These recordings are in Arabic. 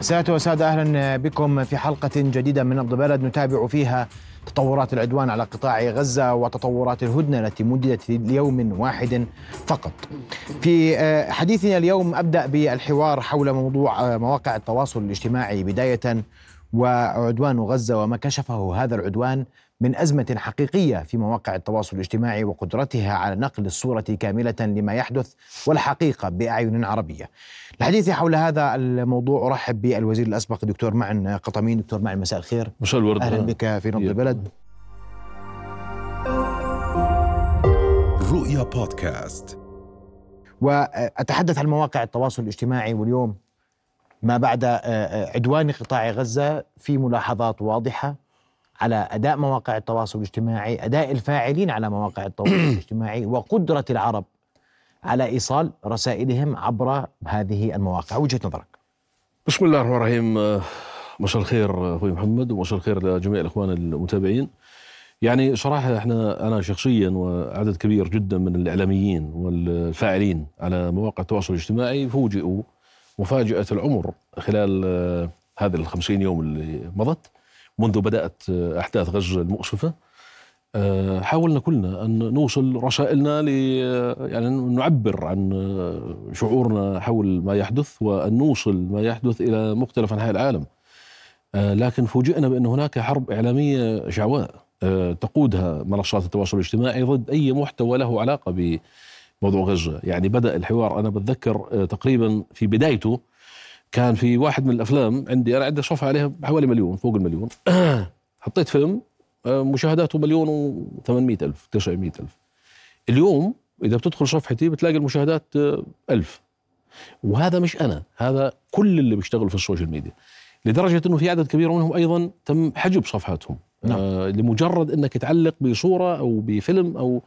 سادة وسادة أهلا بكم في حلقة جديدة من نبض بلد نتابع فيها تطورات العدوان على قطاع غزة وتطورات الهدنة التي مددت ليوم واحد فقط. في آه، حديثنا اليوم أبدأ بالحوار حول موضوع آه، مواقع التواصل الاجتماعي بداية وعدوان غزة وما كشفه هذا العدوان. من أزمة حقيقية في مواقع التواصل الاجتماعي وقدرتها على نقل الصورة كاملة لما يحدث والحقيقة بأعين عربية. الحديث حول هذا الموضوع أرحب بالوزير الأسبق الدكتور معن قطمين. دكتور معن مساء الخير. مساء الورد. أهلا بك في نبض البلد. رؤيا بودكاست. وأتحدث عن مواقع التواصل الاجتماعي واليوم ما بعد آه، آه، عدوان قطاع غزة في ملاحظات واضحة. على أداء مواقع التواصل الاجتماعي أداء الفاعلين على مواقع التواصل الاجتماعي وقدرة العرب على إيصال رسائلهم عبر هذه المواقع. وجهة نظرك. بسم الله الرحمن الرحيم. مساء الخير أخوي محمد ومساء الخير لجميع الإخوان المتابعين. يعني صراحة إحنا أنا شخصيا وعدد كبير جدا من الإعلاميين والفاعلين على مواقع التواصل الاجتماعي فوجئوا مفاجأة العمر خلال آه، هذه الخمسين يوم اللي مضت. منذ بدأت آه، أحداث غزة المؤسفه آه، حاولنا كلنا أن نوصل رسائلنا ل يعني نعبر عن شعورنا حول ما يحدث وأن نوصل ما يحدث إلى مختلف أنحاء العالم. آه، لكن فوجئنا بأن هناك حرب إعلامية شعواء آه، تقودها منصات التواصل الاجتماعي ضد أي محتوى له علاقة بموضوع غزة، يعني بدأ الحوار أنا بتذكر تقريبا في بدايته كان في واحد من الأفلام عندي أنا عندي صفحه عليها حوالي مليون فوق المليون. حطيت فيلم مشاهداته مليون و800 ألف 900 ألف. اليوم إذا بتدخل صفحتي بتلاقي المشاهدات آه، ألف. وهذا مش أنا هذا كل اللي بيشتغلوا في ال social media. لدرجة أنه في عدد كبير منهم أيضا تم حجب صفحاتهم. نعم. آه لمجرد أنك تعلق بصورة أو بفيلم أو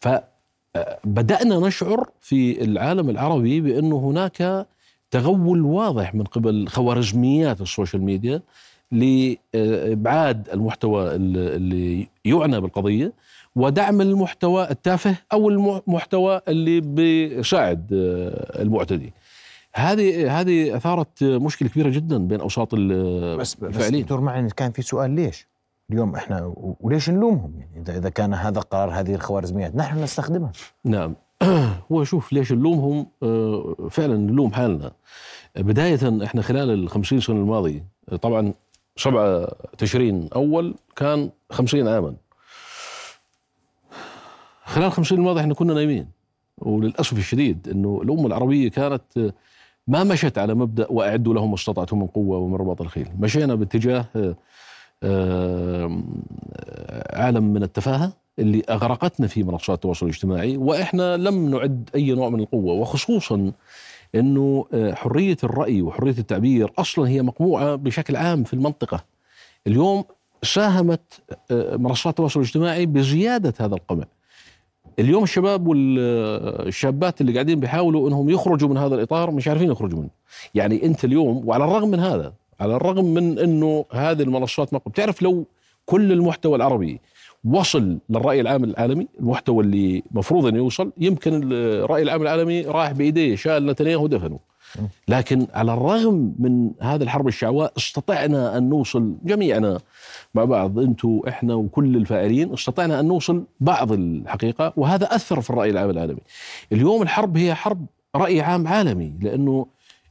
فبدأنا آه، نشعر في العالم العربي بأنه هناك تغول واضح من قبل خوارزميات السوشيال ميديا لإبعاد المحتوى اللي يعنى بالقضية ودعم المحتوى التافه أو المحتوى اللي بيساعد آه، المعتدي. هذه هذه أثارت مشكلة كبيرة جدا بين أوساط الفاعلين. بس دكتور معن كان في سؤال ليش؟ اليوم إحنا وليش نلومهم يعني اذا إذا كان هذا قرار هذه الخوارزميات نحن نستخدمها. نعم هو شوف ليش نلومهم آه، فعلا نلوم حالنا. بداية إحنا خلال ال 50 سنة الماضيه طبعا سبعة تشرين أول كان خمسين عاما. خلال خمسين الماضي إحنا كنا نايمين. وللأسف الشديد أنه الأمة العربية كانت ما مشت على مبدأ وأعدوا لهم ما استطعتم من قوة ومن رباط الخيل. مشينا باتجاه عالم من التفاهة. اللي أغرقتنا في منصات التواصل الاجتماعي وإحنا لم نعد أي نوع من القوة وخصوصا إنه آه، حرية الرأي وحرية التعبير أصلا هي مقموعة بشكل عام في المنطقة. اليوم ساهمت آه، منصات التواصل الاجتماعي بزيادة هذا القمع. اليوم الشباب والشابات اللي قاعدين بيحاولوا إنهم يخرجوا من هذا الإطار مش عارفين يخرجوا منه. يعني أنت اليوم وعلى الرغم من هذا على الرغم من إنه هذه المنصات مقبول بتعرف لو كل المحتوى العربي وصل للرأي العام العالمي المحتوى اللي مفروض انه يوصل يمكن الرأي العام العالمي راح بإيديه شال نتنياهو ودفنه لكن على الرغم من هذا الحرب الشعواء استطعنا أن نوصل جميعنا مع بعض أنتم إحنا وكل الفاعلين استطعنا أن نوصل بعض الحقيقة وهذا أثر في الرأي العام العالمي. اليوم الحرب هي حرب رأي عام عالمي لأنه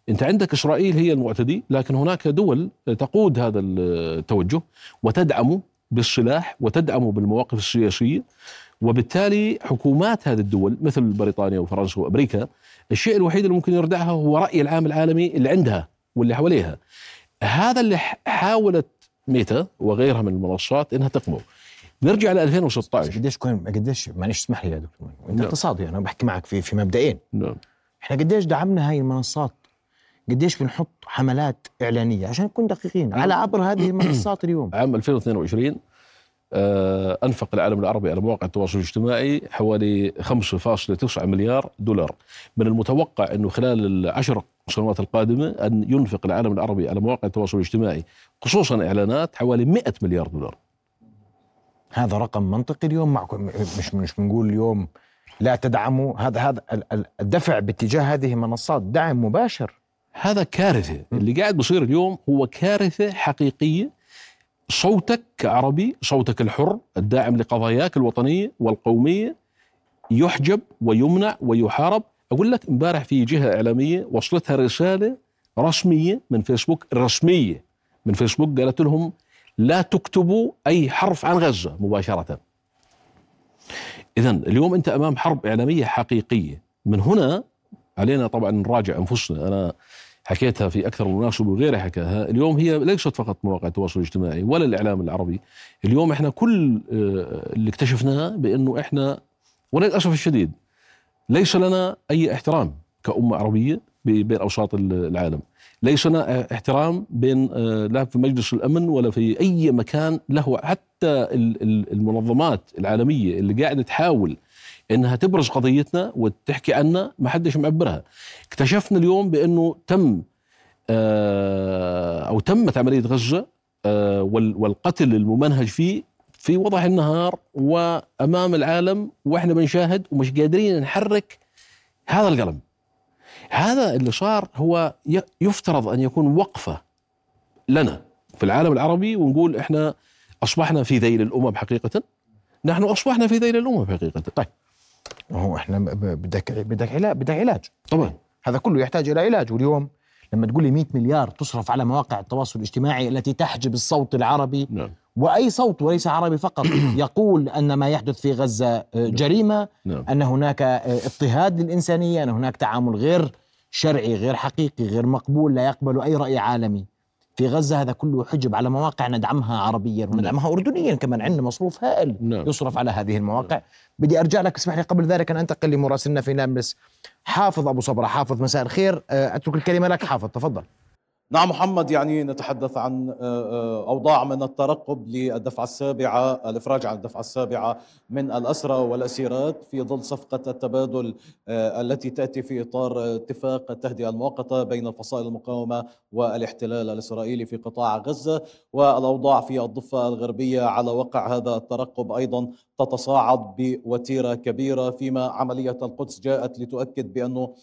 أنت عندك إسرائيل هي المعتدي لكن هناك دول تقود هذا التوجه وتدعمه بالسلاح وتدعمه بالمواقف السياسية. وبالتالي حكومات هذه الدول مثل بريطانيا وفرنسا وأمريكا الشيء الوحيد اللي ممكن يردعها هو رأي العام العالمي اللي عندها واللي حواليها. هذا اللي حاولت ميتا وغيرها من المنصات إنها تقمه. نرجع ل 2016 قديش كون قديش معلش اسمح لي يا دكتور أنت نعم. اقتصادي أنا بحكي معك في في مبدئين. نعم. إحنا قديش دعمنا هاي المنصات قديش بنحط حملات إعلانية عشان نكون دقيقين. على عبر هذه المنصات اليوم. عام 2022 آه، أنفق العالم العربي على مواقع التواصل الاجتماعي حوالي 5.9 مليار دولار. من المتوقع إنه خلال العشر سنوات القادمة أن ينفق العالم العربي على مواقع التواصل الاجتماعي خصوصا إعلانات حوالي 100 مليار دولار. هذا رقم منطقي اليوم. معكم مش مش بنقول اليوم لا تدعموا. هذا هذا الدفع باتجاه هذه المنصات دعم مباشر. هذا كارثة. اللي قاعد بصير اليوم هو كارثة حقيقية. صوتك كعربي صوتك الحر الداعم لقضاياك الوطنية والقومية يحجب ويمنع ويحارب. أقول لك امبارح في جهة إعلامية وصلتها رسالة رسمية من فيسبوك رسمية من فيسبوك قالت لهم لا تكتبوا أي حرف عن غزة مباشرة. اذا اليوم أنت أمام حرب إعلامية حقيقية. من هنا علينا طبعا نراجع أنفسنا. أنا حكيتها في أكثر من مناسبه وغيري حكاها. اليوم هي ليست فقط مواقع التواصل الاجتماعي ولا الإعلام العربي. اليوم إحنا كل آه، اللي اكتشفناه بأنه إحنا وللأسف الشديد ليس لنا أي احترام كأمة عربية بين أوساط العالم. ليس لنا احترام بين آه، لا في مجلس الأمن ولا في أي مكان له حتى المنظمات العالمية اللي قاعدة تحاول إنها تبرز قضيتنا وتحكي عنا ما حدش معبرها اكتشفنا اليوم بأنه تم آه، أو تمت عملية غزة آه، والقتل الممنهج فيه في وضح النهار وأمام العالم وإحنا بنشاهد ومش قادرين نحرك هذا القلم. هذا اللي صار هو يفترض أن يكون وقفة لنا في العالم العربي ونقول إحنا أصبحنا في ذيل الأمم حقيقة. نحن أصبحنا في ذيل الأمم حقيقة. طيب. هو إحنا بدك بدك علاج بدك علاج. طبعا. هذا كله يحتاج إلى علاج. واليوم لما تقول لي 100 مليار تصرف على مواقع التواصل الاجتماعي التي تحجب الصوت العربي. نعم. وأي صوت وليس عربي فقط. يقول أن ما يحدث في غزة آه، نعم. جريمة. نعم. أن هناك آه، اضطهاد للإنسانية. أن هناك تعامل غير شرعي غير حقيقي غير مقبول لا يقبل أي رأي عالمي. في غزة هذا كله حجب على مواقع ندعمها عربيا وندعمها نعم. أردنيا كمان. عندنا مصروف هائل نعم. يصرف على هذه المواقع. بدي أرجع لك اسمح لي قبل ذلك أن أنتقل لمراسلنا في نابلس حافظ أبو صبرة حافظ مساء الخير. أترك الكلمة لك حافظ تفضل. نعم محمد يعني نتحدث عن آه، آه، أوضاع من الترقب للدفعة السابعة الإفراج عن الدفعة السابعة من الأسرى والأسيرات في ظل صفقة التبادل آه، التي تأتي في إطار اتفاق التهدئة المؤقتة بين الفصائل المقاومة والاحتلال الإسرائيلي في قطاع غزة والأوضاع في الضفة الغربية على وقع هذا الترقب أيضا تتصاعد بوتيرة كبيرة فيما عملية القدس جاءت لتؤكد بأنه آه،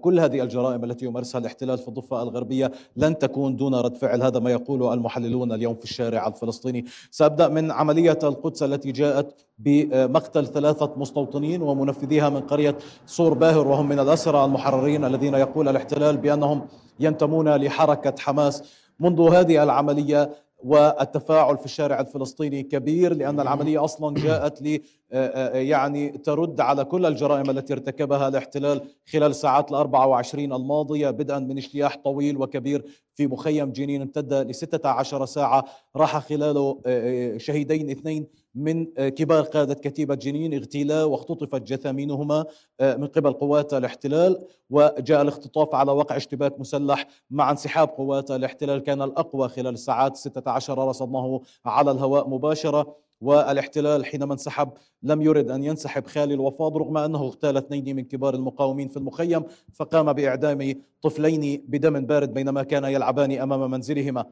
كل هذه الجرائم التي يمارسها الاحتلال في الضفة الغربية لن تكون دون رد فعل. هذا ما يقوله المحللون اليوم في الشارع الفلسطيني. سأبدأ من عملية القدس التي جاءت بمقتل ثلاثة مستوطنين ومنفذيها من قرية صور باهر وهم من الأسرى المحررين الذين يقول الاحتلال بأنهم ينتمون لحركة حماس. منذ هذه العملية والتفاعل في الشارع الفلسطيني كبير لأن العملية أصلا جاءت لي آه، آه، يعني ترد على كل الجرائم التي ارتكبها الاحتلال خلال الساعات ال 24 الماضية بدءا من اجتياح طويل وكبير في مخيم جنين امتد ل 16 ساعة راح خلاله آه، شهيدين اثنين من كبار قادة كتيبة جنين اغتيلا واختطفت جثامينهما من قبل قوات الاحتلال وجاء الاختطاف على وقع اشتباك مسلح مع انسحاب قوات الاحتلال. كان الأقوى خلال الساعات 16 رصدناه على الهواء مباشرة والاحتلال حينما انسحب لم يرد أن ينسحب خالي الوفاض رغم أنه اغتال اثنين من كبار المقاومين في المخيم فقام بإعدام طفلين بدم بارد بينما كان يلعبان أمام منزلهما.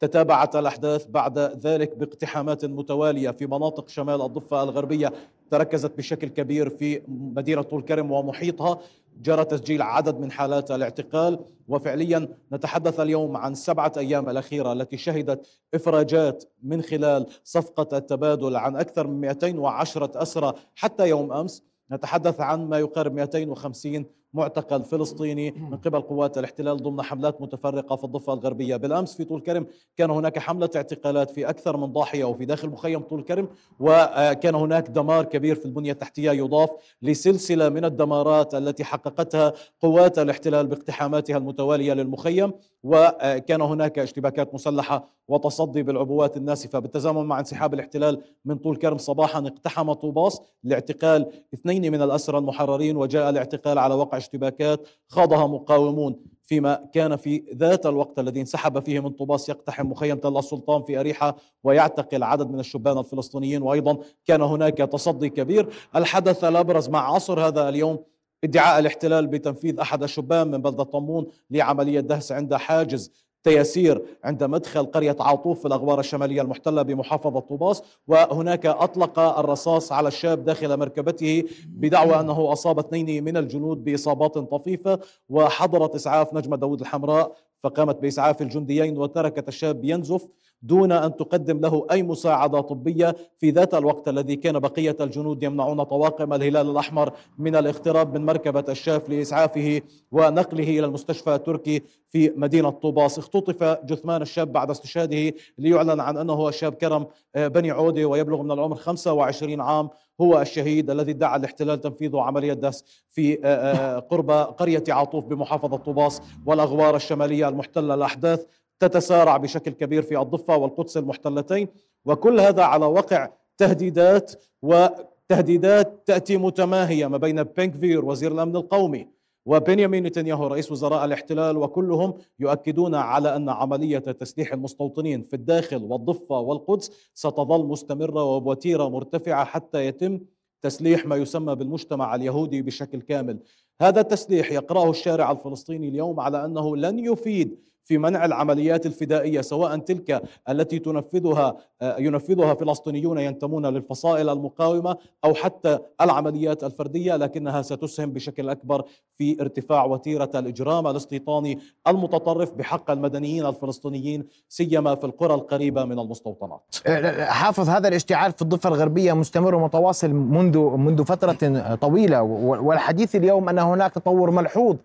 تتابعت الأحداث بعد ذلك باقتحامات متوالية في مناطق شمال الضفة الغربية تركزت بشكل كبير في مدينة طول كرم ومحيطها جرى تسجيل عدد من حالات الاعتقال. وفعليا نتحدث اليوم عن سبعة أيام الأخيرة التي شهدت إفراجات من خلال صفقة التبادل عن أكثر من 210 أسرى حتى يوم أمس نتحدث عن ما يقارب 250 معتقل فلسطيني من قبل قوات الاحتلال ضمن حملات متفرقة في الضفة الغربية. بالأمس في طول كرم كان هناك حملة اعتقالات في أكثر من ضاحية وفي داخل مخيم طول كرم وكان هناك دمار كبير في البنية التحتية يضاف لسلسلة من الدمارات التي حققتها قوات الاحتلال باقتحاماتها المتوالية للمخيم. وكان هناك اشتباكات مسلحة وتصدي بالعبوات الناسفة. بالتزامن مع انسحاب الاحتلال من طول كرم صباحا اقتحم طوباس لاعتقال اثنين من الأسرى المحررين وجاء الاعتقال على وقع اشتباكات خاضها مقاومون فيما كان في ذات الوقت الذي انسحب فيه من طوباس يقتحم مخيم تل السلطان في أريحة ويعتقل عدد من الشبان الفلسطينيين. وأيضا كان هناك تصدي كبير. الحدث الأبرز مع عصر هذا اليوم ادعاء الاحتلال بتنفيذ أحد الشبان من بلدة طمون لعملية دهس عند حاجز. تياسير عند مدخل قرية عاطوف في الأغوار الشمالية المحتلة بمحافظة طوباس وهناك أطلق الرصاص على الشاب داخل مركبته بدعوى أنه أصاب اثنين من الجنود بإصابات طفيفة وحضرت إسعاف نجمة داود الحمراء فقامت بإسعاف الجنديين وتركت الشاب ينزف. دون أن تقدم له أي مساعدة طبية في ذات الوقت الذي كان بقية الجنود يمنعون طواقم الهلال الأحمر من الاقتراب من مركبة الشاف لإسعافه ونقله إلى المستشفى التركي في مدينة طوباس. اختطف جثمان الشاب بعد استشهاده ليعلن عن أنه الشاب كرم آه، بني عودي ويبلغ من العمر 25 عام. هو الشهيد الذي ادعى الاحتلال تنفيذ عملية دس في آه، آه، قرب قرية عاطوف بمحافظة طوباس والأغوار الشمالية المحتلة الأحداث. تتسارع بشكل كبير في الضفة والقدس المحتلتين وكل هذا على وقع تهديدات وتهديدات تأتي متماهية ما بين بنكفير وزير الأمن القومي وبنيامين نتنياهو رئيس وزراء الاحتلال وكلهم يؤكدون على أن عملية تسليح المستوطنين في الداخل والضفة والقدس ستظل مستمرة وبوتيره مرتفعة حتى يتم تسليح ما يسمى بالمجتمع اليهودي بشكل كامل. هذا التسليح يقرأه الشارع الفلسطيني اليوم على أنه لن يفيد في منع العمليات الفدائية سواء تلك التي تنفذها آه، ينفذها فلسطينيون ينتمون للفصائل المقاومة أو حتى العمليات الفردية لكنها ستسهم بشكل أكبر في ارتفاع وتيرة الإجرام الاستيطاني المتطرف بحق المدنيين الفلسطينيين سيما في القرى القريبة من المستوطنات. آه، حافظ هذا الاشتعال في الضفة الغربية مستمر ومتواصل منذ منذ فترة طويلة والحديث اليوم أن هناك تطور ملحوظ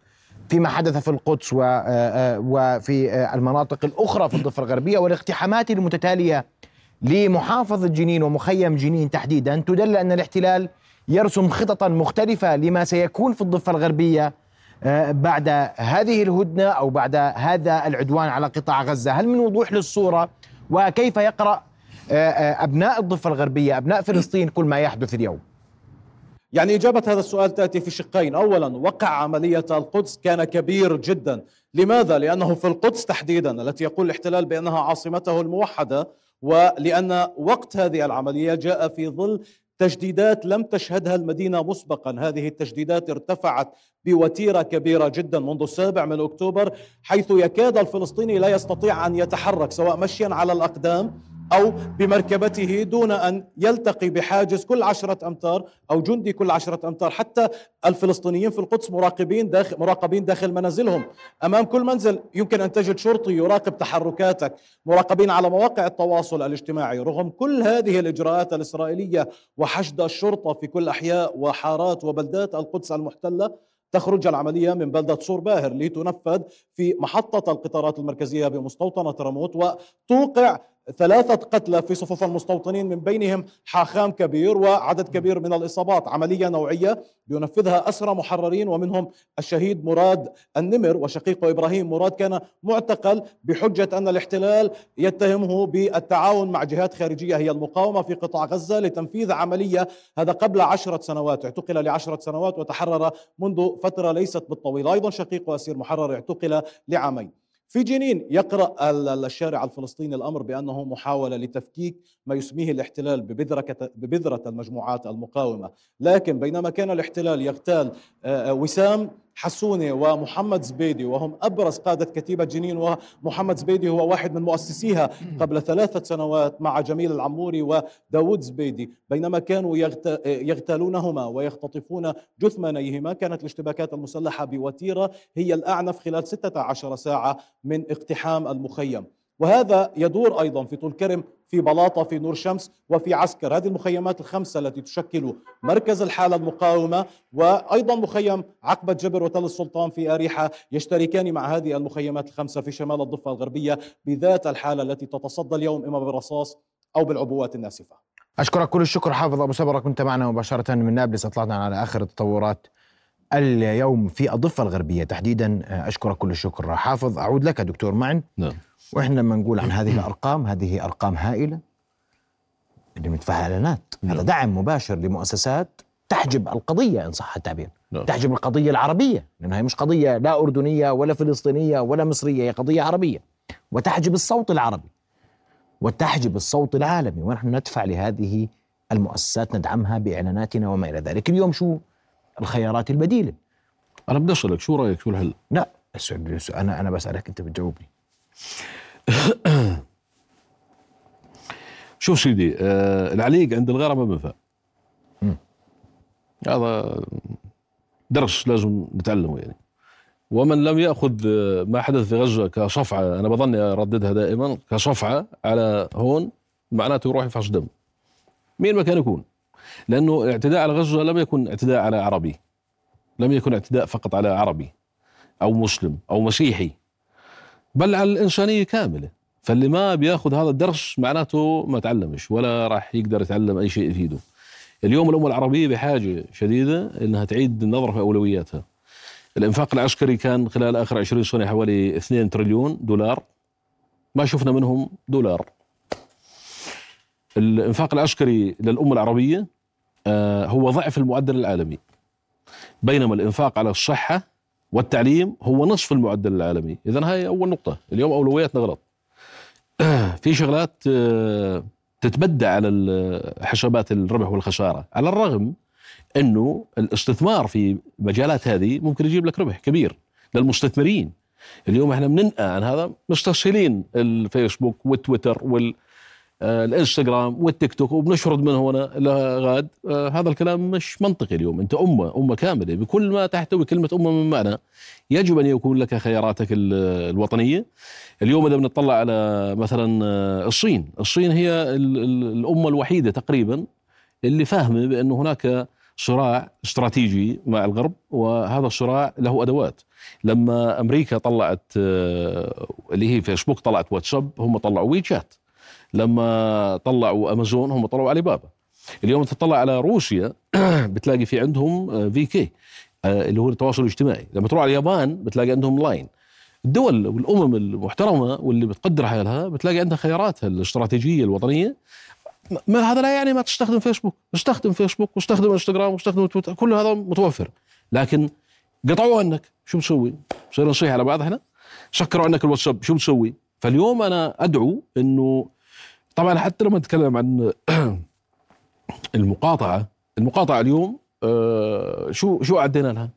فيما حدث في القدس آه، آه، وفي آه، المناطق الأخرى في الضفة الغربية والاقتحامات المتتالية لمحافظة جنين ومخيم جنين تحديدا تدل أن الاحتلال يرسم خططا مختلفة لما سيكون في الضفة الغربية بعد هذه الهدنة أو بعد هذا العدوان على قطاع غزة. هل من وضوح للصورة؟ وكيف يقرأ أبناء الضفة الغربية أبناء فلسطين كل ما يحدث اليوم؟ يعني إجابة هذا السؤال تأتي في شقين. أولا وقع عملية القدس كان كبير جدا. لماذا؟ لأنه في القدس تحديدا التي يقول الاحتلال بأنها عاصمته الموحدة ولأن وقت هذه العملية جاء في ظل تجديدات لم تشهدها المدينة مسبقا. هذه التجديدات ارتفعت بوتيرة كبيرة جدا منذ السابع من أكتوبر حيث يكاد الفلسطيني لا يستطيع أن يتحرك سواء مشيا على الأقدام أو بمركبته دون أن يلتقي بحاجز كل عشرة أمتار أو جندي كل عشرة أمتار. حتى الفلسطينيين في القدس مراقبين داخل مراقبين داخل منازلهم. أمام كل منزل يمكن أن تجد شرطي يراقب تحركاتك مراقبين على مواقع التواصل الاجتماعي. رغم كل هذه الإجراءات الإسرائيلية وحشد الشرطة في كل أحياء وحارات وبلدات القدس المحتلة تخرج العملية من بلدة صور باهر لتنفذ في محطة القطارات المركزية بمستوطنة رموت وتوقع ثلاثة قتلى في صفوف المستوطنين من بينهم حاخام كبير وعدد كبير من الإصابات عملية نوعية ينفذها أسرى محررين ومنهم الشهيد مراد النمر وشقيقه إبراهيم. مراد كان معتقل بحجة أن الاحتلال يتهمه بالتعاون مع جهات خارجية هي المقاومة في قطاع غزة لتنفيذ عملية هذا قبل عشرة سنوات. اعتقل لعشرة سنوات وتحرر منذ فترة ليست بالطويل أيضا شقيقه أسير محرر اعتقل لعامين. في جنين يقرأ الشارع الفلسطيني الأمر بأنه محاولة لتفكيك ما يسميه الاحتلال ببذرة, المجموعات المقاومة. لكن بينما كان الاحتلال يغتال آه، آه، وسام حسونة ومحمد زبيدي وهم أبرز قادة كتيبة جنين ومحمد زبيدي هو واحد من مؤسسيها قبل ثلاثة سنوات مع جميل العموري وداود زبيدي. بينما كانوا يغتالونهما ويختطفون جثمانيهما كانت الاشتباكات المسلحة بوتيرة هي الأعنف خلال 16 ساعة من اقتحام المخيم. وهذا يدور أيضا في طول كرم في بلاطة في نور شمس وفي عسكر. هذه المخيمات الخمسة التي تشكل مركز الحالة المقاومة وأيضا مخيم عقبة جبر وتل السلطان في أريحة. يشتركان مع هذه المخيمات الخمسة في شمال الضفة الغربية بذات الحالة التي تتصدى اليوم إما بالرصاص أو بالعبوات الناسفة. أشكرك كل الشكر حافظ أبو سبره كنت معنا مباشرة من نابلس. أطلعنا على آخر التطورات. اليوم في الضفه الغربية. تحديدا أشكرك كل الشكر حافظ. أعود لك دكتور معن. نعم. وإحنا لما نقول عن هذه الأرقام هذه أرقام هائلة. اللي مدفعها إعلانات. هذا نعم. دعم مباشر لمؤسسات تحجب القضية إن صح التعبير. نعم. تحجب القضية العربية لأنها هي مش قضية لا أردنية ولا فلسطينية ولا مصرية هي قضية عربية. وتحجب الصوت العربي. وتحجب الصوت العالمي. ونحن ندفع لهذه المؤسسات ندعمها بإعلاناتنا وما إلى ذلك. اليوم شو؟ الخيارات البديلة. أنا بدي أسألك شو رأيك؟ شو الحل؟ لا أنا أنا بسألك أنت بتجاوبني. شوف سيدي آه العليق عند الغرة ما بنفع. هذا درس لازم نتعلمه يعني. ومن لم يأخذ آه، ما حدث في غزة كصفعة أنا بظني أرددها دائما كصفعة على هون معناته يروح يفحص دم. مين ما كان يكون؟ لأنه الاعتداء على غزه لم يكن اعتداء على عربي. لم يكن اعتداء فقط على عربي أو مسلم أو مسيحي. بل على الإنسانية كاملة. فاللي ما بياخذ هذا الدرس معناته ما تعلمش ولا راح يقدر يتعلم أي شيء يفيده. اليوم الأمة العربية بحاجة شديدة إنها تعيد النظر في أولوياتها. الإنفاق العسكري كان خلال آخر 20 سنة حوالي 2 تريليون دولار. ما شفنا منهم دولار. الإنفاق العسكري للأمة العربية آه، هو ضعف المعدل العالمي. بينما الإنفاق على الصحة والتعليم هو نصف المعدل العالمي. اذا هاي أول نقطة. اليوم أولوياتنا غلط. في شغلات آه، تتبدى على حسابات الربح والخسارة. على الرغم إنه الاستثمار في مجالات هذه ممكن يجيب لك ربح كبير للمستثمرين. اليوم إحنا بننقى عن هذا مستسهلين الفيسبوك والتويتر والانستغرام والتيك توك وبنشرد من هنا لغاد آه، هذا الكلام مش منطقي اليوم. أنت أمة أمة كاملة. بكل ما تحتوي كلمه أمة من معنى يجب أن يكون لك خياراتك ال- الوطنية. اليوم إذا بنطلع على مثلا آه، الصين. الصين هي ال- ال- الأمة الوحيدة تقريبا اللي فاهمة بانه هناك صراع استراتيجي مع الغرب وهذا الصراع له أدوات. لما أمريكا طلعت آه، اللي هي فيسبوك طلعت واتساب هم طلعوا ويتشات. لما طلعوا أمازون هم طلعوا علي بابا اليوم تطلع على روسيا بتلاقي في عندهم آه، في كي آه، اللي هو التواصل الاجتماعي. لما تروح على اليابان بتلاقي عندهم لاين الدول والأمم المحترمة واللي بتقدر حالها بتلاقي عندها خياراتها الاستراتيجية الوطنية. ما هذا لا يعني ما تستخدم فيسبوك استخدم فيسبوك واستخدم انستغرام واستخدم تويتر كل هذا متوفر. لكن قطعوا عنك شو بتسوي؟ صير نصيح على بعض إحنا. سكروا عنك الواتساب. شو بتسوي؟ فاليوم أنا أدعو إنه طبعا حتى لما نتكلم عن المقاطعة المقاطعة اليوم آه، شو شو عدينا لها؟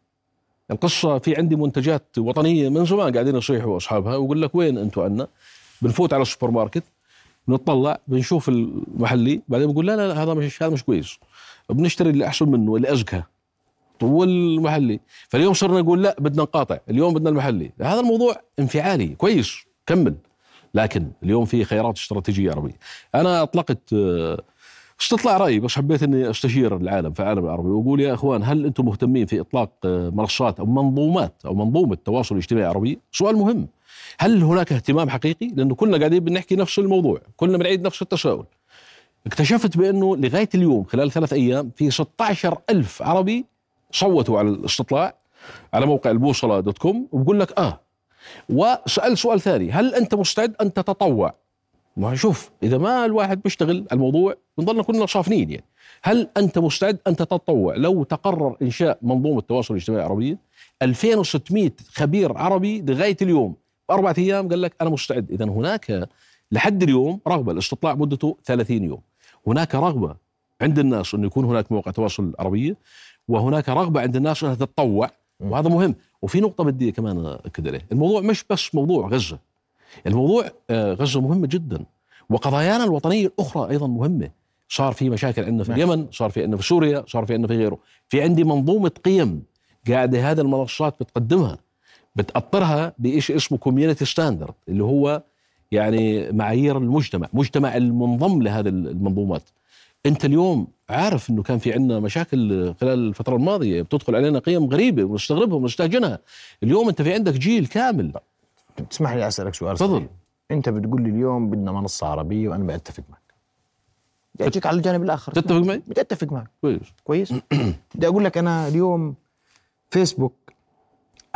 القصة في عندي منتجات وطنية من زمان قاعدين يصيحوا أصحابها ويقول لك وين أنتم عنا؟ بنفوت على السوبر ماركت بنطلع بنشوف المحلي بعدين بنقول لا لا, لا هذا مش هذا مش كويس. بنشتري اللي أحسن منه اللي أزكى. والمحلي فاليوم صرنا نقول لا بدنا نقاطع. اليوم بدنا المحلي. هذا الموضوع انفعالي كويس كمل. لكن اليوم في خيارات استراتيجية عربيه أنا أطلقت آه، استطلاع راي بس حبيت إني أستشير العالم في العالم العربي وأقول يا إخوان هل أنتم مهتمين في إطلاق آه، منصات أو منظومات أو منظومة تواصل اجتماعي عربي؟ سؤال مهم. هل هناك اهتمام حقيقي؟ لأنه كلنا قاعدين بنحكي نفس الموضوع، كلنا بنعيد نفس التساؤل. اكتشفت بأنه لغاية اليوم خلال ثلاث أيام في 16 ألف عربي صوتوا على الاستطلاع على موقع البوصله دوت كوم وبقول لك آه وسأل سؤال ثاني. هل أنت مستعد أن تتطوع؟ ما شوف إذا ما الواحد بيشتغل الموضوع بنضلنا كلنا صافنين يعني. هل أنت مستعد أن تتطوع؟ لو تقرر إنشاء منظومة تواصل اجتماعي عربية 2600 خبير عربي لغاية اليوم بأربعة أيام قال لك أنا مستعد. اذا هناك لحد اليوم رغبة الاستطلاع مدته 30 يوم. هناك رغبة عند الناس انه يكون هناك مواقع تواصل عربية وهناك رغبة عند الناس أنها تتطوع وهذا مهم. وفي نقطة بدي كمان أكد عليه. الموضوع مش بس موضوع غزة. الموضوع آه، غزة مهمة جدا. وقضايانا الوطنية الأخرى أيضا مهمة. صار في مشاكل عندنا في ماشي. اليمن صار في عندنا في سوريا صار في عندنا في غيره. في عندي منظومة قيم قاعدة هذه المنصات بتقدمها بتأطرها بشيء اسمه community standard اللي هو يعني معايير المجتمع مجتمع المنضم لهذه المنظومات. انت اليوم عارف انه كان في عندنا مشاكل خلال الفترة الماضية بتدخل علينا قيم غريبة ونستغربها ونستهجنها. اليوم انت في عندك جيل كامل. تسمح لي أسألك سؤال تفضل. انت بتقول لي اليوم بدنا منصة عربية وأنا بتفق معك. بدي اجيك على الجانب الآخر. تتفق معي؟ بدي اتفق معك. كويس. كويس. بدي أقول لك أنا اليوم فيسبوك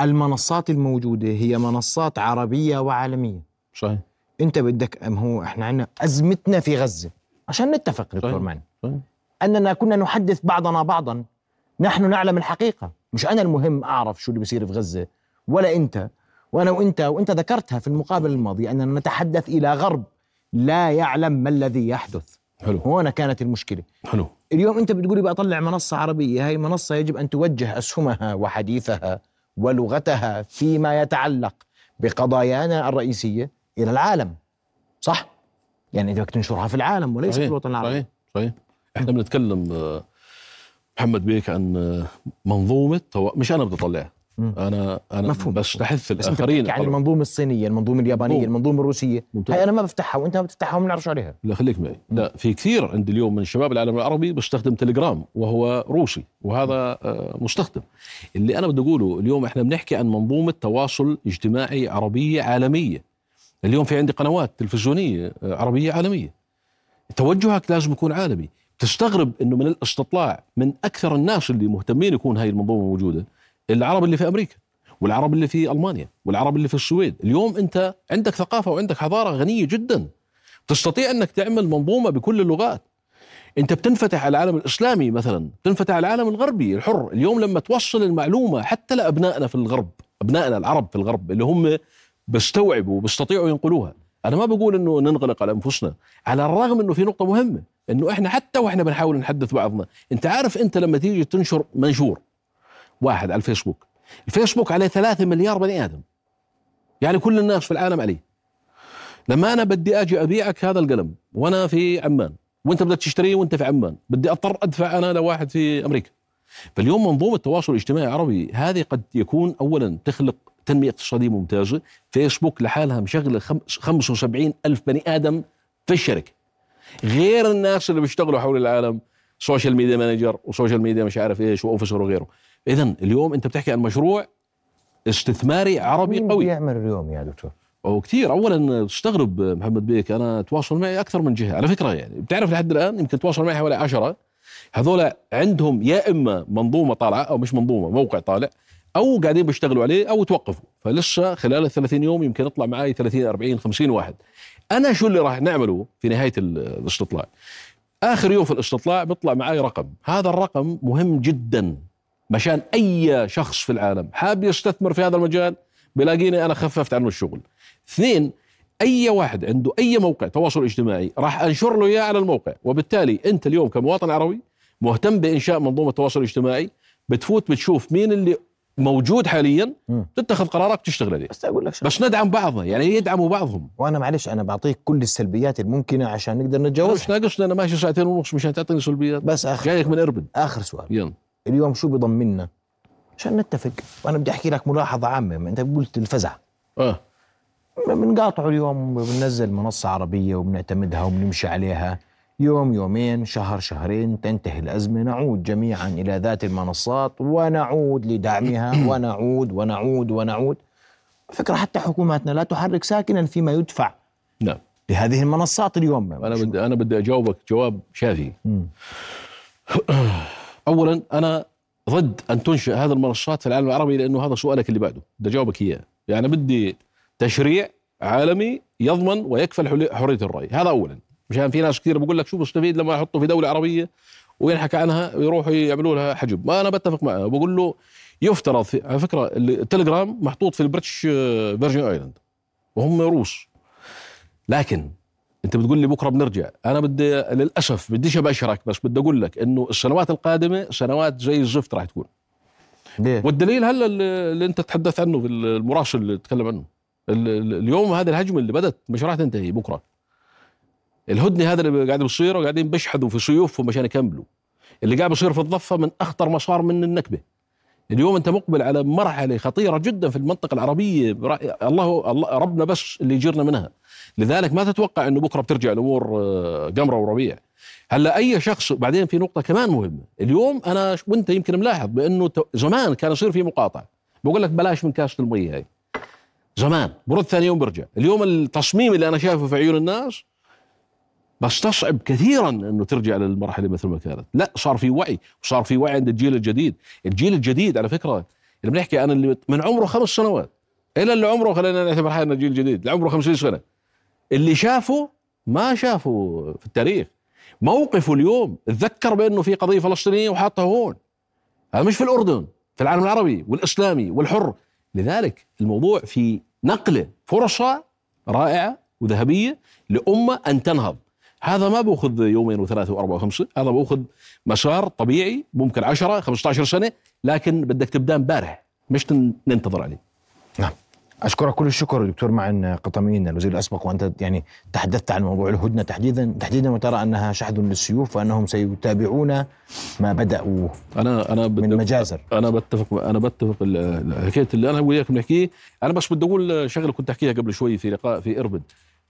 المنصات الموجودة هي منصات عربية وعالمية. صحيح. انت بدك هو إحنا عندنا أزمتنا في غزة. عشان نتفق دكتور صحيح. معني صحيح. أننا كنا نحدث بعضنا بعضا. نحن نعلم الحقيقة. مش أنا المهم أعرف شو اللي بيصير في غزة ولا أنت. وأنا وأنت وأنت ذكرتها في المقابلة الماضية أننا نتحدث إلى غرب لا يعلم ما الذي يحدث. حلو. هنا كانت المشكلة. حلو. اليوم أنت بتقولي بطلع منصة عربية. هاي منصة يجب أن توجه أسهمها وحديثها ولغتها فيما يتعلق بقضايانا الرئيسية إلى العالم. صح؟ يعني بدك تنشرها في العالم وليس في صحيح الوطن العربي صحيح صحيح إحنا بنتكلم آه، محمد بيك عن آه، منظومة تو... مش أنا بدي أطلعها مم. أنا أنا مفهوم. بس أنت الآخرين عن يطلعوا. المنظومة الصينية المنظومة اليابانية مفهوم. المنظومة الروسية ممتاز. هاي أنا ما بفتحها وأنت ما بتفتحها وما بنعرفش عليها لا خليك معي لا في كثير عند اليوم من شباب العالم العربي بيستخدم تليجرام وهو روسي وهذا آه، مستخدم اللي أنا بدي أقوله اليوم إحنا بنحكي عن منظومة تواصل اجتماعي عربية عالمية اليوم في عندي قنوات تلفزيونية آه، عربية عالمية. توجهك لازم يكون عالمي. تستغرب إنه من الاستطلاع من أكثر الناس اللي مهتمين يكون هاي المنظومة موجودة العرب اللي في أمريكا والعرب اللي في ألمانيا والعرب اللي في السويد. اليوم أنت عندك ثقافة وعندك حضارة غنية جدا. تستطيع إنك تعمل منظومة بكل اللغات. أنت بتنفتح على العالم الإسلامي مثلا بتنفتح على العالم الغربي الحر. اليوم لما توصل المعلومة حتى لأبنائنا في الغرب أبنائنا العرب في الغرب اللي هم بيستوعبوا وبيستطيعوا ينقلوها. أنا ما بقول إنه ننغلق على أنفسنا على الرغم إنه في نقطة مهمة إنه إحنا حتى وإحنا بنحاول نحدث بعضنا. أنت عارف أنت لما تيجي تنشر منشور واحد على الفيسبوك الفيسبوك عليه ثلاثة مليار بني آدم. يعني كل الناس في العالم عليه. لما أنا بدي أجي أبيعك هذا القلم وأنا في عمان وأنت بدك تشتريه وأنت في عمان بدي أضطر أدفع أنا لواحد في أمريكا. فاليوم منظومة التواصل الاجتماعي العربي هذه قد يكون اولا تخلق تنمية اقتصادية ممتازة. فيسبوك لحالها مشغله خم- 75 ألف بني آدم في الشركة. غير الناس اللي بيشتغلوا حول العالم social media manager و social media مش عارف إيش و officer وغيره. اذا اليوم أنت بتحكي عن مشروع استثماري عربي مين قوي. بيعمل اليوم يا دكتور؟ وكثير اولا تستغرب محمد بيك. أنا تواصل معي أكثر من جهة. على فكرة يعني بتعرف لحد الآن يمكن تواصل معي حوالي عشرة. هذول عندهم يا إما منظومة طالعة أو مش منظومة موقع طالع. أو قاعدين بيشتغلوا عليه أو توقفوا. فلسه خلال ال 30 يوم يمكن يطلع معي 30 40 50 واحد. أنا شو اللي راح نعمله في نهاية ال- الاستطلاع؟ آخر يوم في الاستطلاع بيطلع معي رقم. هذا الرقم مهم جدا مشان أي شخص في العالم حاب يستثمر في هذا المجال بلاقيني أنا خففت عنه الشغل. اثنين أي واحد عنده أي موقع تواصل اجتماعي راح أنشر له إياه على الموقع. وبالتالي أنت اليوم كمواطن عربي مهتم بإنشاء منظومة تواصل اجتماعي بتفوت بتشوف مين اللي موجود حاليا. تتخذ قرارك تشتغل عليه بس أقول لك شغلة. بس ندعم بعضنا يعني يدعموا بعضهم. وأنا معلش أنا بعطيك كل السلبيات الممكنة عشان نقدر أنا نتجاوزها. مش ناقصني أنا ماشي ساعتين ونص مشان تعطيني سلبيات. بس آخر. جايك من اربد آخر سؤال. يلا. اليوم شو بضمننا عشان نتفق. وأنا بدي أحكي لك ملاحظة عامة. ما أنت قلت الفزع. آه. بنقاطعه اليوم بننزل منصة عربية وبنعتمدها وبنمشي عليها. يوم يومين شهر شهرين تنتهي الأزمة. نعود جميعا إلى ذات المنصات ونعود لدعمها. ونعود ونعود ونعود. فكرة حتى حكوماتنا لا تحرك ساكنا فيما يدفع نعم. لهذه المنصات اليوم. أنا بدي أنا بدي أجاوبك جواب شافي. مم. اولا أنا ضد أن تنشئ هذه المنصات في العالم العربي لأنه هذا سؤالك اللي بعده. بدي أجاوبك إياه. يعني بدي تشريع عالمي يضمن ويكفل حرية الرأي. هذا اولا. مشان في ناس كثير بقول لك شو بستفيد لما احطه في دولة عربية وينحكى عنها ويروحوا يعملوا لها حجب. ما أنا بتفق معه. بقول له يفترض في على فكرة التليجرام محطوط في ال British Virgin Island. وهم روس. لكن أنت بتقول لي بكرة بنرجع. أنا بدي للأسف بديش أبشرك بس بدي أقول لك إنه السنوات القادمة سنوات زي الزفت راح تكون. ليه؟ والدليل هلا اللي أنت تحدثت عنه في المراسل اللي تكلم عنه. ال- ال- اليوم هذه الهجمة اللي بدت مش راح تنتهي بكرة. الهدنة هذا اللي قاعد بيصير وقاعدين بيشحذوا في سيوفهم عشان يكملوا. اللي قاعد بيصير في الضفة من أخطر ما صار من النكبة. اليوم أنت مقبل على مرحلة خطيرة جدا في المنطقة العربية. الله ربنا بس اللي يجيرنا منها. لذلك ما تتوقع إنه بكرة بترجع الأمور آه، قمره وربيع. هلأ أي شخص بعدين في نقطة كمان مهمة. اليوم أنا وأنت يمكن ملاحظ بأنه زمان كان يصير في مقاطعة. بقول لك بلاش من كاسة المية هاي. زمان برد ثاني يوم برجع اليوم التصميم اللي أنا شايفه في عيون الناس بستصعب كثيرا إنه ترجع للمرحلة مثل ما كانت. لا صار في وعي وصار في وعي عند الجيل الجديد. الجيل الجديد على فكرة اللي بنحكي أنا اللي من عمره خمس سنوات إلى اللي عمره خلينا نعتبر حالنا جيل جديد اللي عمره 50 سنة. اللي شافه ما شافه في التاريخ. موقفه اليوم تذكر بأنه في قضية فلسطينية وحاطها هون. هذا مش في الأردن في العالم العربي والإسلامي والحر. لذلك الموضوع في نقلة فرصة رائعة وذهبية لأمة أن تنهض. هذا ما بأخذ يومين وثلاثة وأربعة وخمسة هذا بأخذ مسار طبيعي ممكن 10 15 سنة لكن بدك تبدأ امبارح مش ننتظر عليه. نعم. أشكرك كل الشكر دكتور معن قطمين الوزير الأسبق وأنت يعني تحدثت عن موضوع الهدنة تحديدا تحديدا وترى أنها شحذ للسيوف وأنهم سيتابعون ما بدأوا أنا أنا من مجازر. أنا بتفق أنا بتفق الحكاية اللي أنا وياك بنحكيه. أنا بس بدي أقول شغلة كنت أحكيها قبل شوي في لقاء في إربد.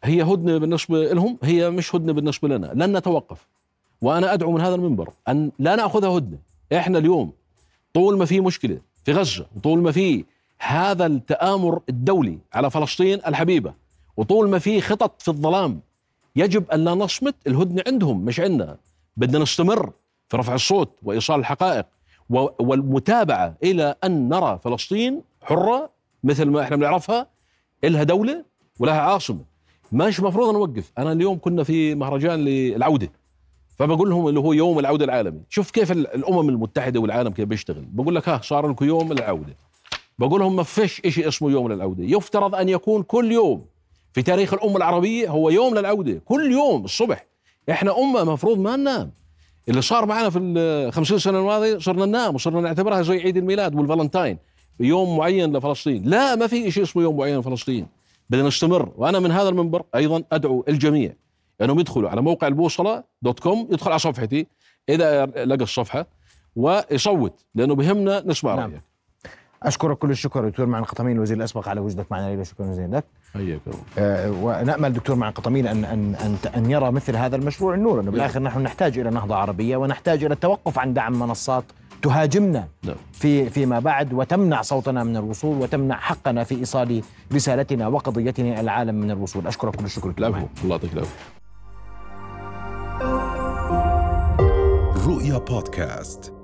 هي هدنة بالنسبة لهم هي مش هدنة بالنسبة لنا. لن نتوقف. وأنا أدعو من هذا المنبر أن لا ناخذها هدنة. إحنا اليوم طول ما في مشكلة في غزة وطول ما في هذا التآمر الدولي على فلسطين الحبيبة وطول ما في خطط في الظلام يجب أن لا نصمت الهدنة عندهم مش عندنا. بدنا نستمر في رفع الصوت وإيصال الحقائق والمتابعة إلى أن نرى فلسطين حرة مثل ما إحنا بنعرفها إلها دولة ولها عاصمة. مش مفروض نوقف. أنا اليوم كنا في مهرجان للعودة. فبقول لهم اللي هو يوم العودة العالمي. شوف كيف الأمم المتحدة والعالم كيف بيشتغل. بقول لك ها صار لكم يوم العودة بقول لهم ما فيش شيء اسمه يوم للعودة. يفترض أن يكون كل يوم في تاريخ الأمة العربية هو يوم للعودة. كل يوم الصبح. إحنا أمة مفروض ما ننام. اللي صار معنا في الخمسين سنة الماضية صرنا ننام وصرنا نعتبرها زي عيد الميلاد والفالنتاين. يوم معين لفلسطين. لا ما في شيء اسمه يوم معين لفلسطين. بدنا نستمر. وأنا من هذا المنبر أيضا أدعو الجميع أنهم يدخلوا على موقع البوصلة dot com يدخل على صفحتي إذا لقى الصفحة ويصوت لأنه بهمنا نسمع نعم. رأيك. أشكرك كل الشكر دكتور معن قطمين الوزير الأسبق على وجودك معنا ليلى شكرا جزيلا لك. حياك آه ونأمل دكتور معن قطمين ان ان أن أن يرى مثل هذا المشروع النور إنه بالآخر نحن نحتاج إلى نهضة عربية ونحتاج إلى التوقف عن دعم منصات تهاجمنا نعم. في فيما بعد وتمنع صوتنا من الوصول وتمنع حقنا في إيصال رسالتنا وقضيتنا إلى العالم من الوصول. اشكرك كل الشكر الله يعطيك العافية. رؤيا بودكاست.